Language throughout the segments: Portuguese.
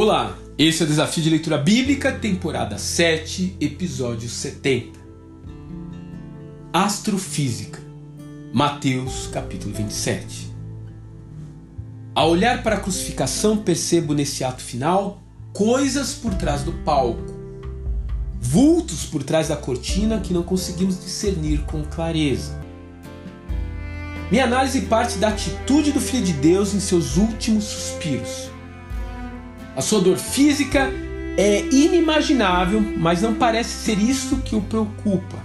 Olá, esse é o Desafio de Leitura Bíblica, temporada 7, episódio 70. Astrofísica, Mateus capítulo 27. Ao olhar para a crucificação, percebo nesse ato final coisas por trás do palco, vultos por trás da cortina que não conseguimos discernir com clareza. Minha análise parte da atitude do Filho de Deus em seus últimos suspiros a sua dor física é inimaginável, mas não parece ser isso que o preocupa.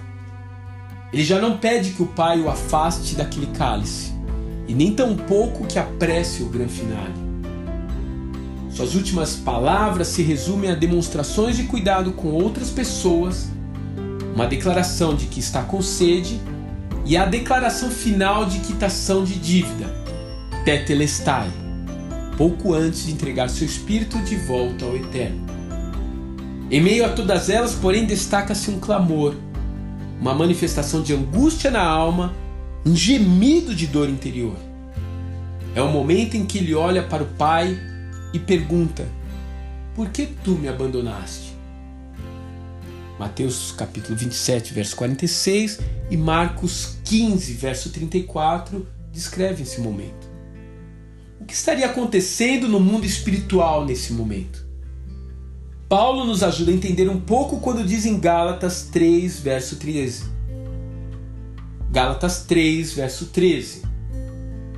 Ele já não pede que o Pai o afaste daquele cálice, e nem tampouco que apresse o grande finale. Suas últimas palavras se resumem a demonstrações de cuidado com outras pessoas, uma declaração de que está com sede e a declaração final de quitação de dívida, tetelestai pouco antes de entregar seu espírito de volta ao Eterno. Em meio a todas elas, porém, destaca-se um clamor, uma manifestação de angústia na alma, um gemido de dor interior. É o momento em que ele olha para o Pai e pergunta: Por que tu me abandonaste? Mateus capítulo 27, verso 46 e Marcos 15, verso 34 descrevem esse momento. O que estaria acontecendo no mundo espiritual nesse momento? Paulo nos ajuda a entender um pouco quando diz em Gálatas 3, verso 13. Gálatas 3, verso 13.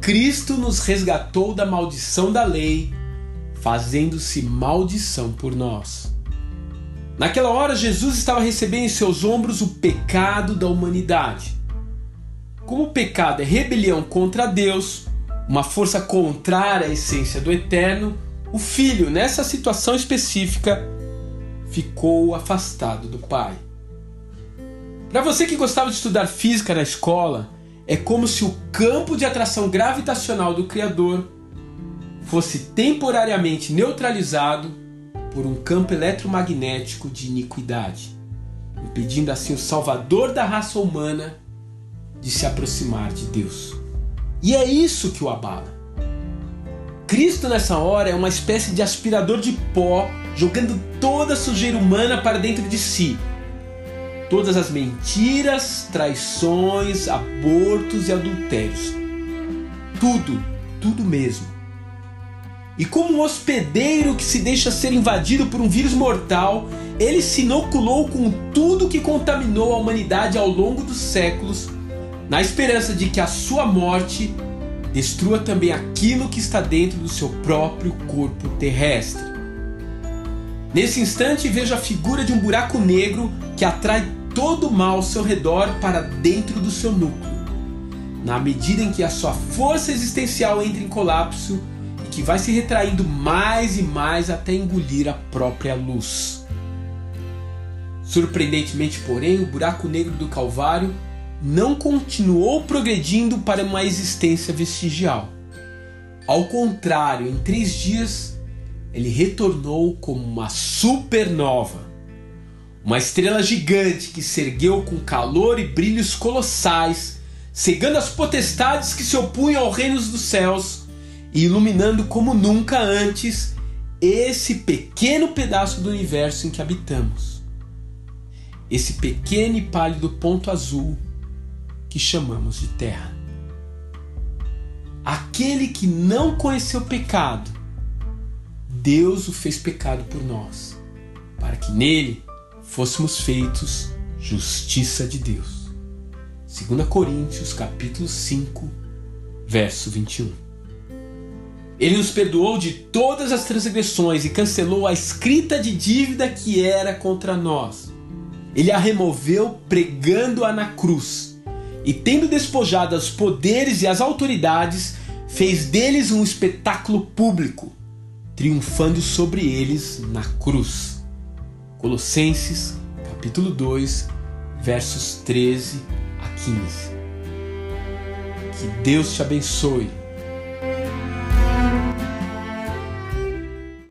Cristo nos resgatou da maldição da lei, fazendo-se maldição por nós. Naquela hora, Jesus estava recebendo em seus ombros o pecado da humanidade. Como o pecado é rebelião contra Deus, uma força contrária à essência do eterno, o filho, nessa situação específica, ficou afastado do pai. Para você que gostava de estudar física na escola, é como se o campo de atração gravitacional do Criador fosse temporariamente neutralizado por um campo eletromagnético de iniquidade, impedindo assim o Salvador da raça humana de se aproximar de Deus. E é isso que o abala. Cristo nessa hora é uma espécie de aspirador de pó, jogando toda a sujeira humana para dentro de si. Todas as mentiras, traições, abortos e adultérios. Tudo, tudo mesmo. E como um hospedeiro que se deixa ser invadido por um vírus mortal, ele se inoculou com tudo que contaminou a humanidade ao longo dos séculos na esperança de que a sua morte destrua também aquilo que está dentro do seu próprio corpo terrestre. Nesse instante, vejo a figura de um buraco negro que atrai todo o mal ao seu redor para dentro do seu núcleo. Na medida em que a sua força existencial entra em colapso e que vai se retraindo mais e mais até engolir a própria luz. Surpreendentemente, porém, o buraco negro do Calvário não continuou progredindo para uma existência vestigial. Ao contrário, em três dias, ele retornou como uma supernova, uma estrela gigante que se ergueu com calor e brilhos colossais, cegando as potestades que se opunham ao reino dos céus e iluminando como nunca antes esse pequeno pedaço do universo em que habitamos. Esse pequeno e pálido ponto azul que chamamos de terra. Aquele que não conheceu pecado, Deus o fez pecado por nós, para que nele fôssemos feitos justiça de Deus. 2 Coríntios capítulo 5, verso 21. Ele nos perdoou de todas as transgressões e cancelou a escrita de dívida que era contra nós. Ele a removeu pregando-a na cruz e, tendo despojado os poderes e as autoridades, fez deles um espetáculo público, triunfando sobre eles na cruz. Colossenses, capítulo 2, versos 13 a 15. Que Deus te abençoe